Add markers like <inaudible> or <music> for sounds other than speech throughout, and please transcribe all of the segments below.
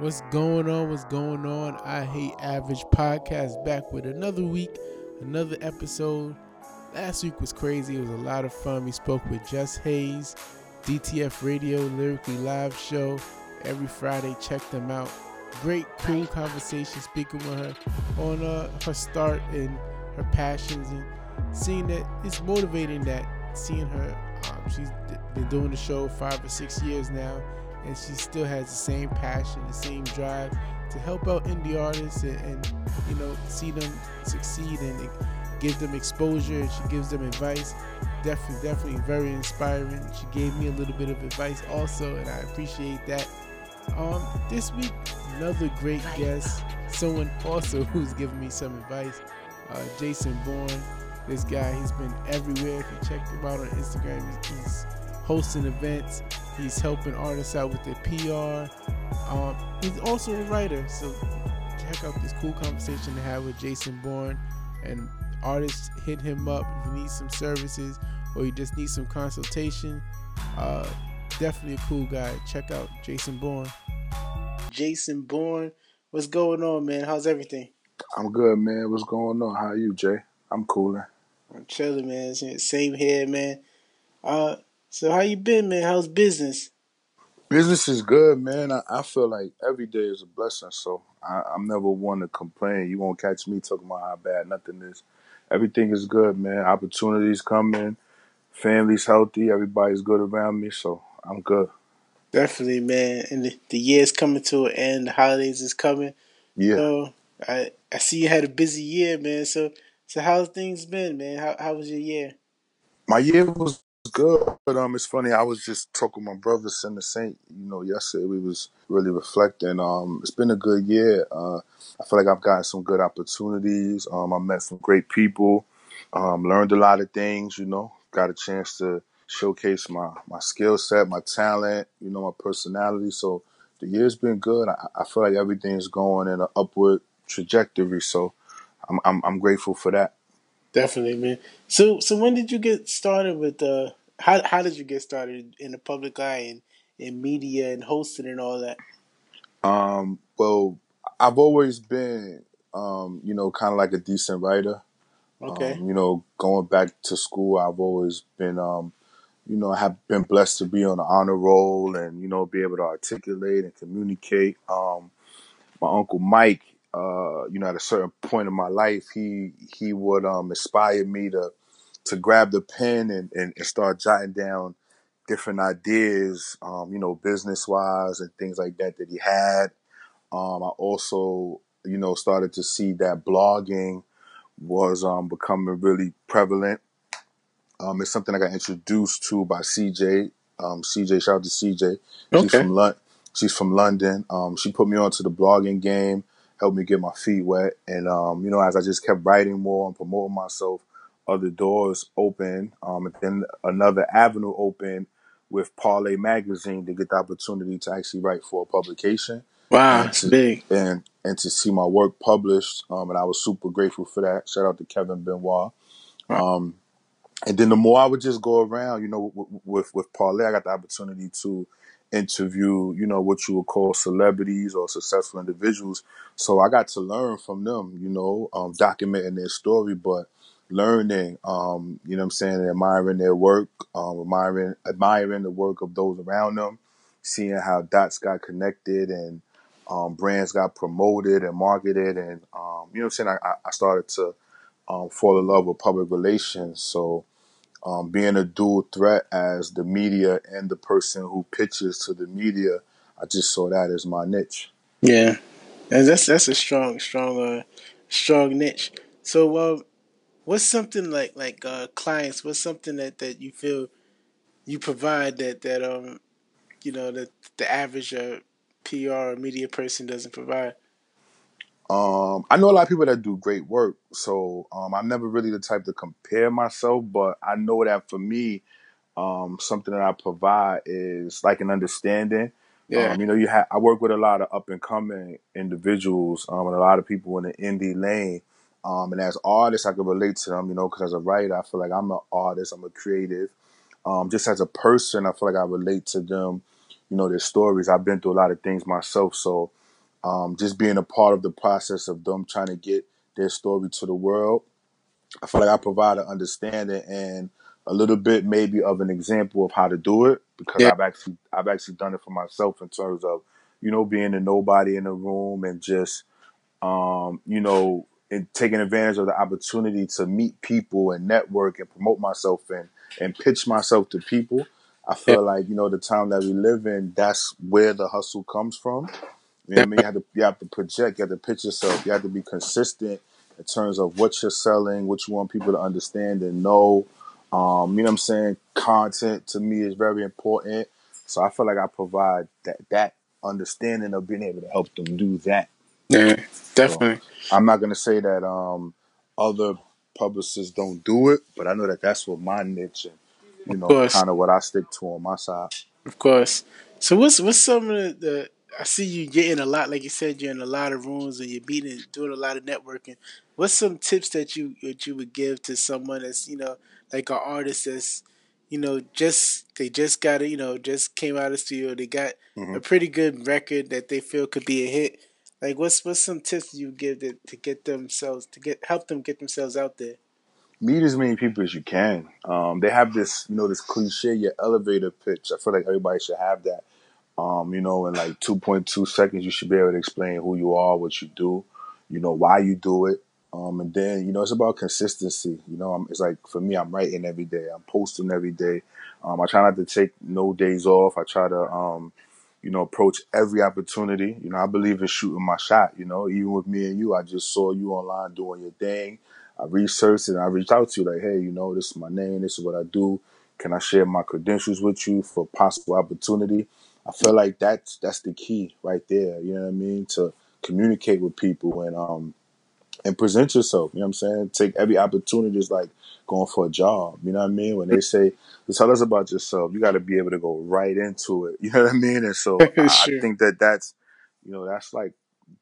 What's going on? What's going on? I Hate Average podcast back with another week, another episode. Last week was crazy. It was a lot of fun. We spoke with Jess Hayes, DTF Radio Lyrically Live Show. Every Friday, check them out. Great, cool conversation speaking with her on uh, her start and her passions and seeing that it's motivating that seeing her. Um, she's been doing the show five or six years now and she still has the same passion, the same drive to help out indie artists and, and you know see them succeed and give them exposure. She gives them advice. Definitely, definitely very inspiring. She gave me a little bit of advice also, and I appreciate that. Um, this week, another great guest, someone also <laughs> who's giving me some advice. Uh, Jason Bourne. This guy, he's been everywhere. If you check him out on Instagram, he's, he's hosting events. He's helping artists out with their PR. Um, he's also a writer, so check out this cool conversation to have with Jason Bourne. And artists hit him up if you need some services or you just need some consultation. Uh, definitely a cool guy. Check out Jason Bourne. Jason Bourne, what's going on, man? How's everything? I'm good, man. What's going on? How are you, Jay? I'm cooling. I'm chilling, man. Same here, man. Uh, so how you been, man? How's business? Business is good, man. I, I feel like every day is a blessing, so I, I'm never one to complain. You won't catch me talking about how bad nothing is. Everything is good, man. Opportunities coming, family's healthy, everybody's good around me, so I'm good. Definitely, man. And the, the year's coming to an end. The holidays is coming. Yeah. So I I see you had a busy year, man. So so how's things been, man? How how was your year? My year was good, but um, it's funny. I was just talking with my brother, Sin the Saint. You know, yesterday we was really reflecting. Um, it's been a good year. Uh, I feel like I've gotten some good opportunities. Um, I met some great people. Um, learned a lot of things. You know, got a chance to showcase my my skill set, my talent. You know, my personality. So the year's been good. I, I feel like everything's going in an upward trajectory. So I'm I'm, I'm grateful for that. Definitely, man. So, so when did you get started with uh how how did you get started in the public eye and in media and hosting and all that? Um, well, I've always been, um, you know, kind of like a decent writer. Okay. Um, you know, going back to school, I've always been, um, you know, I have been blessed to be on the honor roll and you know be able to articulate and communicate. Um, my uncle Mike, uh, you know, at a certain point in my life, he he would um, inspire me to to grab the pen and, and, and start jotting down different ideas, um, you know, business wise and things like that that he had. Um, I also, you know, started to see that blogging was um, becoming really prevalent. Um, it's something I got introduced to by CJ. Um, CJ, shout out to CJ. Okay. She's from London. She's from London. Um, she put me onto the blogging game, helped me get my feet wet, and um, you know, as I just kept writing more and promoting myself, other doors open. Um, and then another avenue opened with Parlay Magazine to get the opportunity to actually write for a publication Wow, it's big. and and to see my work published. Um, and I was super grateful for that. Shout out to Kevin Benoit. Wow. Um, and then the more I would just go around, you know, with with, with Parlay, I got the opportunity to interview, you know, what you would call celebrities or successful individuals. So I got to learn from them, you know, um, documenting their story, but learning, um, you know I'm saying, admiring their work, um, admiring admiring the work of those around them, seeing how dots got connected and um, brands got promoted and marketed and um, you know I'm saying, I, I I started to um, fall in love with public relations. So um, being a dual threat as the media and the person who pitches to the media, I just saw that as my niche. Yeah, and that's that's a strong, strong, uh, strong niche. So, uh, what's something like like uh, clients? What's something that that you feel you provide that that um you know that the average uh, PR or media person doesn't provide? Um, I know a lot of people that do great work, so um, I'm never really the type to compare myself, but I know that for me, um, something that I provide is like an understanding. Yeah, Um, you know, you have I work with a lot of up and coming individuals, um, and a lot of people in the indie lane. Um, and as artists, I can relate to them, you know, because as a writer, I feel like I'm an artist, I'm a creative. Um, just as a person, I feel like I relate to them, you know, their stories. I've been through a lot of things myself, so um, just being a part of the process of them trying to get their story to the world. I feel like I provide an understanding and a little bit maybe of an example of how to do it because Yeah. I've actually I've actually done it for myself in terms of you know being a nobody in the room and just um, you know and taking advantage of the opportunity to meet people and network and promote myself and and pitch myself to people. I Yeah. feel like you know the time that we live in, that's where the hustle comes from. You know what I mean? You have to you have to project, you have to pitch yourself, you have to be consistent in terms of what you're selling, what you want people to understand and know. Um, you know what I'm saying? Content to me is very important. So I feel like I provide that that understanding of being able to help them do that. Yeah, So definitely. I'm not gonna say that um other publicists don't do it, but I know that that's what my niche and you know kind of what I stick to on my side. Of course. So what's what's some of the, the I see you getting a lot, like you said, you're in a lot of rooms and you're meeting, doing a lot of networking. What's some tips that you that you would give to someone that's you know like an artist that's you know just they just got it, you know just came out of the studio, they got hmm a pretty good record that they feel could be a hit. Like what's what's some tips you give to, to get themselves to get help them get themselves out there? Meet as many people as you can. Um, they have this, you know, this cliche, your elevator pitch. I feel like everybody should have that. Um, you know, in like 2.2 seconds, you should be able to explain who you are, what you do, you know, why you do it. Um, and then, you know, it's about consistency. You know, I'm, it's like for me, I'm writing every day, I'm posting every day. Um, I try not to take no days off. I try to, um, you know, approach every opportunity. You know, I believe in shooting my shot. You know, even with me and you, I just saw you online doing your thing. I researched and I reached out to you like, hey, you know, this is my name, this is what I do. Can I share my credentials with you for possible opportunity? I feel like that's that's the key right there. You know what I mean? To communicate with people and um and present yourself. You know what I'm saying? Take every opportunity is like going for a job. You know what I mean? When they say tell us about yourself, you got to be able to go right into it. <laughs> You know what I mean? And so <laughs> I, I think that that's you know that's like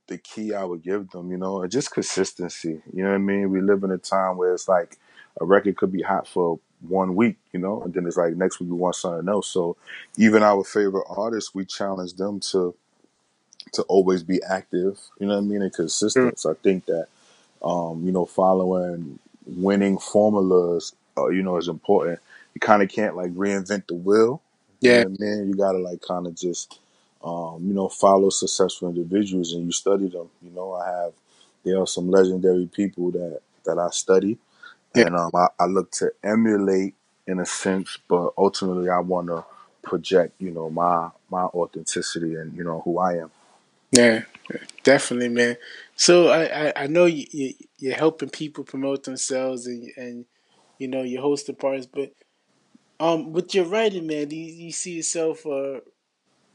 the key I would give them. You know, and just consistency. You know what I mean? We live in a time where it's like a record could be hot for one week, you know, and then it's like next week we want something else. So even our favorite artists, we challenge them to to always be active. You know what I mean? And consistent. So I think that um, you know, following winning formulas, uh, you know, is important. You kind of can't like reinvent the wheel. You Yeah. know what I mean? You gotta like kind of just, um, you know, follow successful individuals and you study them. You know, I have there are some legendary people that that I study. And um, I, I look to emulate in a sense, but ultimately I want to project, you know, my my authenticity and you know who I am. Yeah. Definitely, man. So I, I, I know you, you you're helping people promote themselves and and you know you're hosting parties, but um with your writing, man, do you, you see yourself uh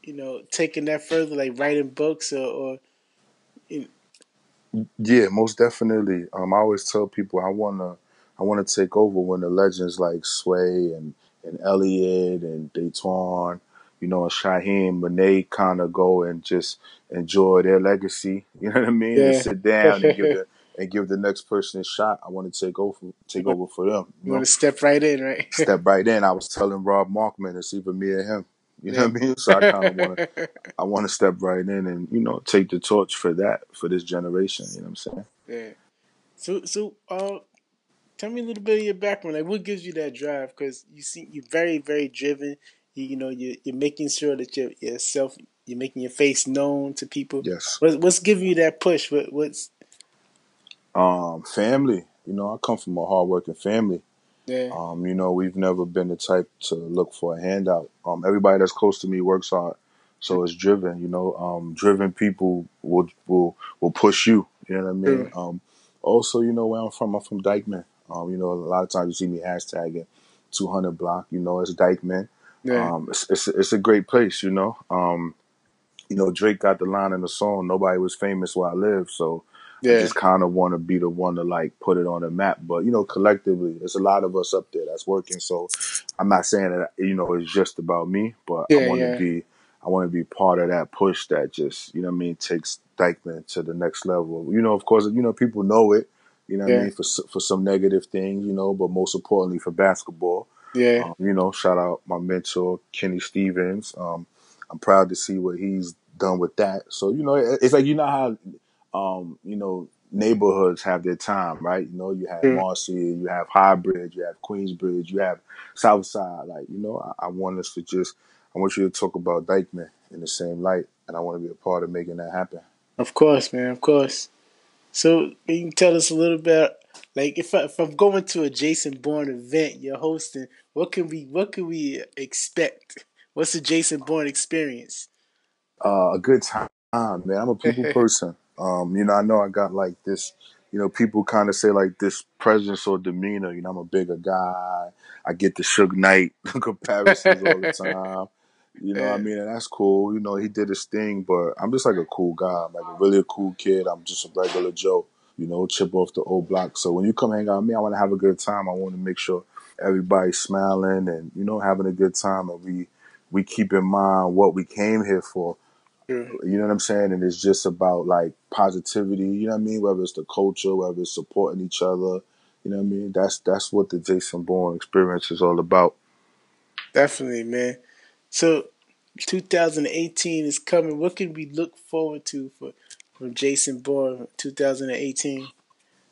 you know taking that further, like writing books or, or you Yeah, most definitely. Um, I always tell people I wanna, I wanna take over when the legends like Sway and and Elliot and Dayton, you know, and Shaheem, when they kind of go and just enjoy their legacy. <laughs> You know what I mean? And sit down and give the <laughs> and give the next person a shot. I want to take over, take over for them. You you want to step right in, right? step <laughs> right in. I was telling Rob Markman it's either me or him. You know yeah. what I mean? So I kind of want to, I want to step right in and you know take the torch for that for this generation. You know what I'm saying? yeah. So so uh tell me a little bit of your background. Like, what gives you that drive? Because you see, you're very, very driven. You, you know, you're, you're making sure that you're yourself, you're making your face known to people. Yes. What, what's giving you that push? What, what's Um, family. You know, I come from a hardworking family. yeah, Um, you know, we've never been the type to look for a handout. Um, everybody that's close to me works hard, so it's driven. You know, um, driven people will will will push you. You know what I mean? true. Um, also, you know where I'm from. I'm from Dyckman. Um, you know, a lot of times you see me hashtagging 200 block. You know, it's Dyckman. Yeah, Um, it's, it's it's a great place. You know. Um, you know, Drake got the line in the song, nobody was famous where I live, so I yeah, just kind of want to be the one to like put it on the map. But you know, collectively, there's a lot of us up there that's working. So I'm not saying that you know it's just about me, but I want to yeah, be, I want to be part of that push that just you know what I mean takes Dyckman to the next level. You know, of course, you know people know it. You know what I mean for for some negative things, you know, but most importantly for basketball. yeah, Um, you know, shout out my mentor Kenny Stevens. Um, I'm proud to see what he's done with that. So you know, it's like you know how um, you know neighborhoods have their time, right? You know, you have Sure. Marcy, you have Highbridge, you have Queensbridge, you have Southside. Like you know, I, I want us to just I want you to talk about Dyckman in the same light, and I want to be a part of making that happen. Of course, man. Of course. So can you tell us a little bit, like if, I, if I'm going to a Jason Bourne event, you're hosting, what can we what can we expect? What's the Jason Bourne experience? Uh, a good time, man. I'm a people <laughs> person. Um, you know, I know I got like this. You know, people kind of say like this presence or demeanor. You know, I'm a bigger guy. I get the Suge Knight <laughs> comparisons all the <laughs> time. You know what I mean? And that's cool. You know, he did his thing, but I'm just like a cool guy. I'm like a really a cool kid. I'm just a regular Joe, you know, chip off the old block. So when you come hang out with me, I want to have a good time. I want to make sure everybody's smiling and, you know, having a good time. And we, we keep in mind what we came here for. You know what I'm saying? And it's just about like positivity, you know what I mean? Whether it's the culture, whether it's supporting each other, you know what I mean? That's that's what the Jason Bourne experience is all about. Definitely, man. So 2018 is coming. What can we look forward to for from Jason Bourne 2018?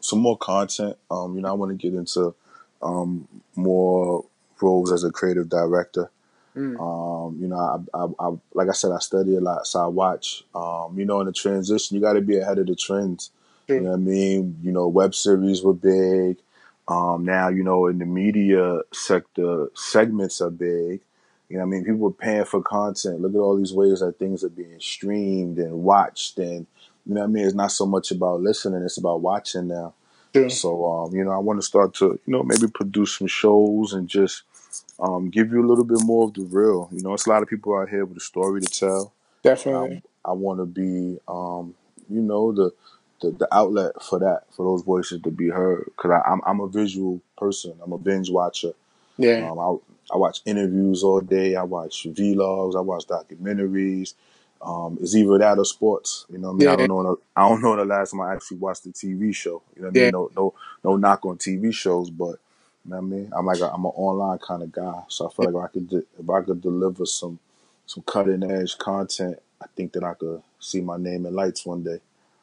Some more content. Um, you know, I want to get into um, more roles as a creative director. Mm. Um, you know, I, I, I, like I said, I study a lot, so I watch. Um, you know, in the transition, you got to be ahead of the trends. Sure. You know what I mean? You know, web series were big. Um, now, you know, in the media sector, segments are big. You know I mean? People are paying for content. Look at all these ways that things are being streamed and watched. And, you know what I mean? It's not so much about listening, it's about watching now. Sure. So, um, you know, I want to start to, you know, maybe produce some shows and just um, give you a little bit more of the real. You know, it's a lot of people out here with a story to tell. Definitely. I, I want to be, um, you know, the, the the outlet for that, for those voices to be heard. Because I'm I'm a visual person. I'm a binge watcher. Yeah. Um, I watch interviews all day. I watch vlogs. I watch documentaries. Um, it's either that or sports. You know, what I mean, I don't know. the- I don't know the last time I actually watched a TV show. You know, what I Yeah. mean, no, no, no knock on TV shows, but you know what I mean. I'm like a, I'm an online kind of guy, so I feel like if I could de- if I could deliver some some cutting edge content, I think that I could see my name in lights one day.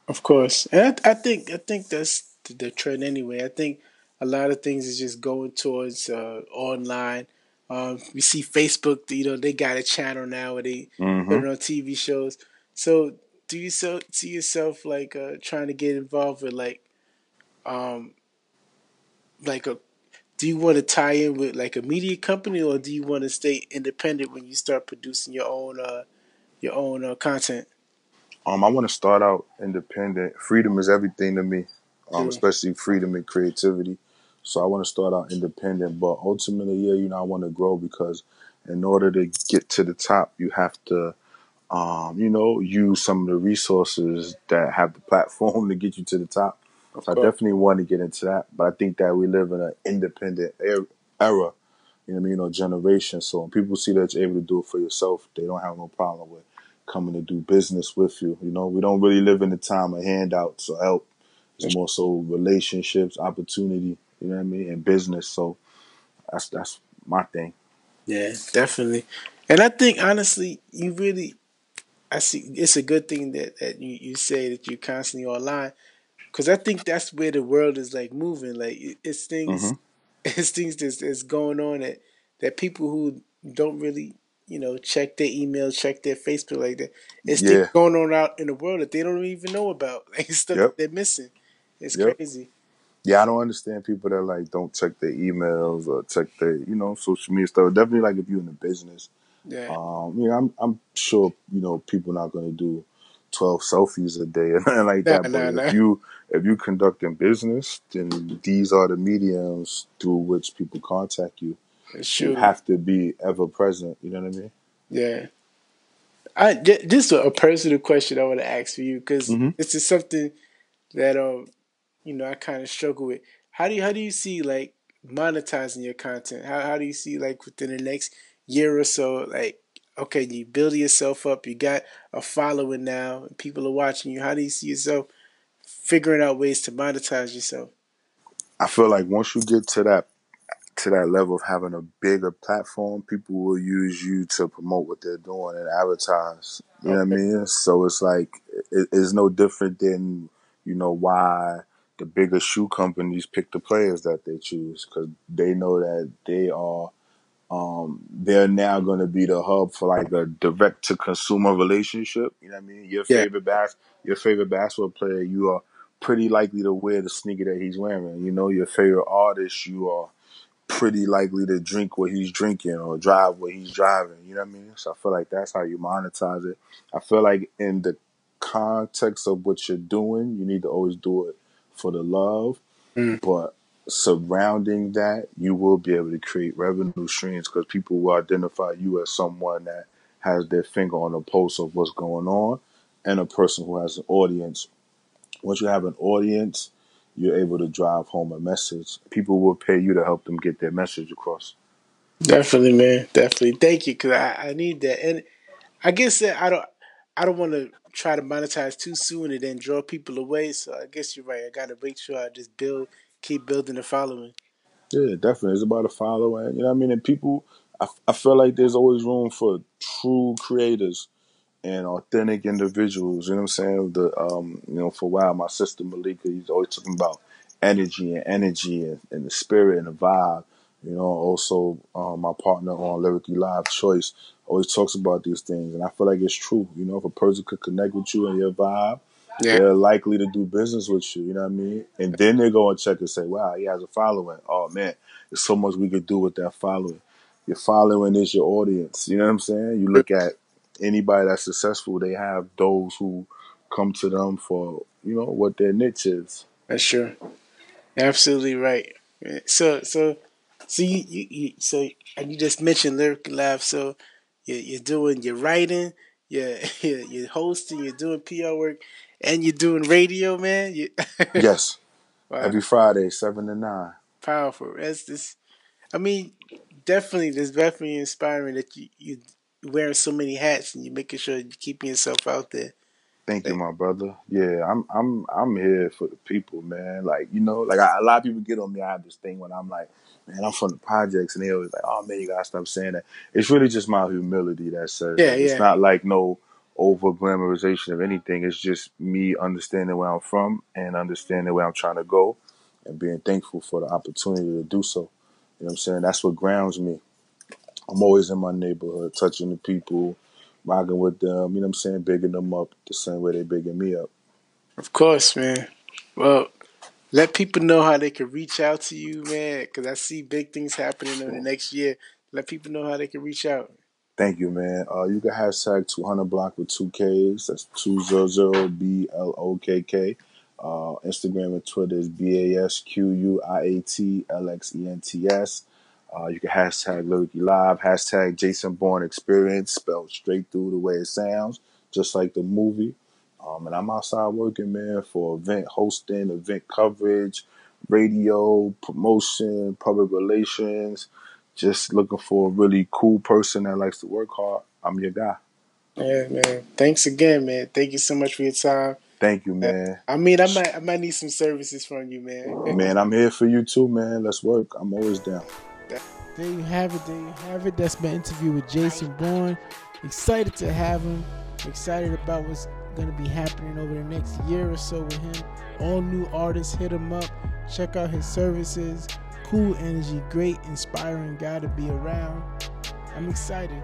Of course, and I, I think I think that's the, the trend anyway. I think a lot of things is just going towards uh, online. Um, we see Facebook, you know, they got a channel now where they put hmm it on TV shows. So, do you so, see yourself like uh, trying to get involved with like, um, like a? Do you want to tie in with like a media company, or do you want to stay independent when you start producing your own uh, your own uh, content? Um, I want to start out independent. Freedom is everything to me, um, Sure. especially freedom and creativity. So I want to start out independent, but ultimately, yeah, you know, I want to grow because in order to get to the top, you have to, um, you know, use some of the resources that have the platform <laughs> to get you to the top. Of So I definitely want to get into that, but I think that we live in an independent er- era, you know I mean, or generation. So when people see that you're able to do it for yourself, they don't have no problem with coming to do business with you. You know, we don't really live in the time of handouts or help. It's more so relationships, opportunity, you know what I mean, In business. So that's that's my thing. Yeah, definitely. And I think honestly, you really, I see it's a good thing that, that you, you say that you're constantly online because I think that's where the world is like moving. Like it's things, hmm <laughs> it's things that's, that's going on that that people who don't really, you know, check their email, check their Facebook like that. It's things Yeah. going on out in the world that they don't even know about. <laughs> Like stuff Yep. that they're missing. It's Yep. crazy. Yeah, I don't understand people that like don't check their emails or check their, you know, social media stuff. Definitely like if you're in the business. Yeah. Um, you know, I'm I'm sure, you know, people not gonna do twelve selfies a day or <laughs> nothing like that. But if you if you conducting business, then these are the mediums through which people contact you. It's You have to be ever present. You know what I mean? Yeah. I ju- just a, personal question I want to ask for you because hmm this is something that um you know I kind of struggle with. How do you how do you see like monetizing your content? How how do you see like within the next year or so like okay you build yourself up, you got a following now, and people are watching you. How do you see yourself figuring out ways to monetize yourself? I feel like once you get to that to that level of having a bigger platform, people will use you to promote what they're doing and advertise. You know what I mean? So it's like it, it's no different than you know why the bigger shoe companies pick the players that they choose because they know that they are um, they're now going to be the hub for like a direct to consumer relationship. You know what I mean? Your Yeah. favorite bas- your favorite basketball player, you are pretty likely to wear the sneaker that he's wearing. You know, your favorite artist, you are pretty likely to drink what he's drinking or drive what he's driving. You know what I mean? So I feel like that's how you monetize it. I feel like in the context of what you're doing, you need to always do it for the love. Mm. But surrounding that, you will be able to create revenue streams because people will identify you as someone that has their finger on the pulse of what's going on and a person who has an audience. Once you have an audience, you're able to drive home a message. People will pay you to help them get their message across. Definitely, man. Definitely. Thank you, cause I, I need that, and I guess that I don't I don't want to try to monetize too soon and then draw people away. So I guess you're right. I got to make sure I just build, keep building the following. Yeah, definitely. It's about a following. You know what I mean? And people, I, I feel like there's always room for true creators and authentic individuals. You know what I'm saying? The um, you know, for a while, my sister Malika, he's always talking about energy and energy and, and the spirit and the vibe. You know, also um, my partner on Lyrically Live, Choice, always talks about these things, and I feel like it's true. You know, if a person could connect with you and your vibe, Yeah. they're likely to do business with you. You know what I mean? And then they go and check and say, "Wow, he has a following. Oh man, there's so much we could do with that following." Your following is your audience. You know what I'm saying? You look at anybody that's successful; they have those who come to them for you know what their niche is. That's true. Absolutely right. So so so you, you, you so and you just mentioned Lyrically Live. So you're, you're doing you're writing, you're, <laughs> you're hosting, you're doing PR work, and you're doing radio, man. You, <laughs> Yes, wow, every Friday, seven to nine. powerful. That's this. I mean, definitely, that's definitely inspiring that you you wearing so many hats and you're making sure you're keeping yourself out there. Thank you, my brother. Yeah, I'm I'm I'm here for the people, man. Like you know, like I, a lot of people get on me. I have this thing when I'm like, man, I'm from the projects, and they always like, oh man, you gotta stop saying that. It's really just my humility that says Yeah, that. It's not like no over glamorization of anything. It's just me understanding where I'm from and understanding where I'm trying to go, and being thankful for the opportunity to do so. You know what I'm saying? That's what grounds me. I'm always in my neighborhood, touching the people, rocking with them. You know what I'm saying? Bigging them up the same way they bigging me up. Of course, man. Well, let people know how they can reach out to you, man, because I see big things happening in the next year. Let people know how they can reach out. Thank you, man. Uh, you can hashtag 200 block with two Ks. That's 200 B L O K K. Uh, Instagram and Twitter is B A S Q U I A T L X E N T S. Uh, you can hashtag Lyrically Live, hashtag Jason Bourne Experience, spelled straight through the way it sounds, just like the movie. Um, and I'm outside working, man, for event hosting, event coverage, radio, promotion, public relations. Just looking for a really cool person that likes to work hard. I'm your guy. Yeah, man. Thanks again, man. Thank you so much for your time. Thank you, man. I mean, I might, I might need some services from you, man. Man, I'm here for you too, man. Let's work. I'm always down. There you have it. There you have it. That's my interview with Jason Bourne. Excited to have him. Excited about what's going to be happening over the next year or so with him. All new artists, hit him up. Check out his services. Cool energy, great, inspiring guy to be around. I'm excited.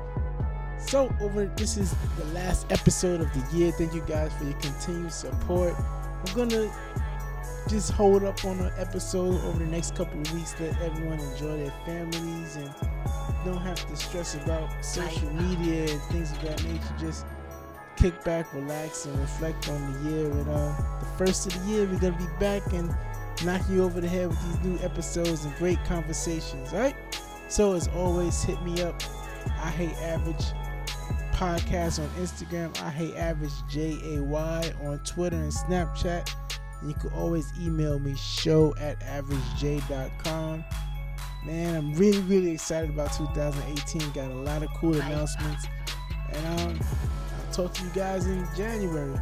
So, over this is the last episode of the year. Thank you guys for your continued support. I'm gonna just hold up on an episode over the next couple of weeks. Let everyone enjoy their families and don't have to stress about social media and things of that nature. Just kick back, relax, and reflect on the year. And uh, the first of the year, we're gonna be back and knock you over the head with these new episodes and great conversations. All right. So as always, hit me up. I hate average podcast on Instagram. I hate average J A Y on Twitter and Snapchat. And you can always email me show at averagej.com. Man, I'm really, really excited about 2018. Got a lot of cool announcements. And um, I'll talk to you guys in January.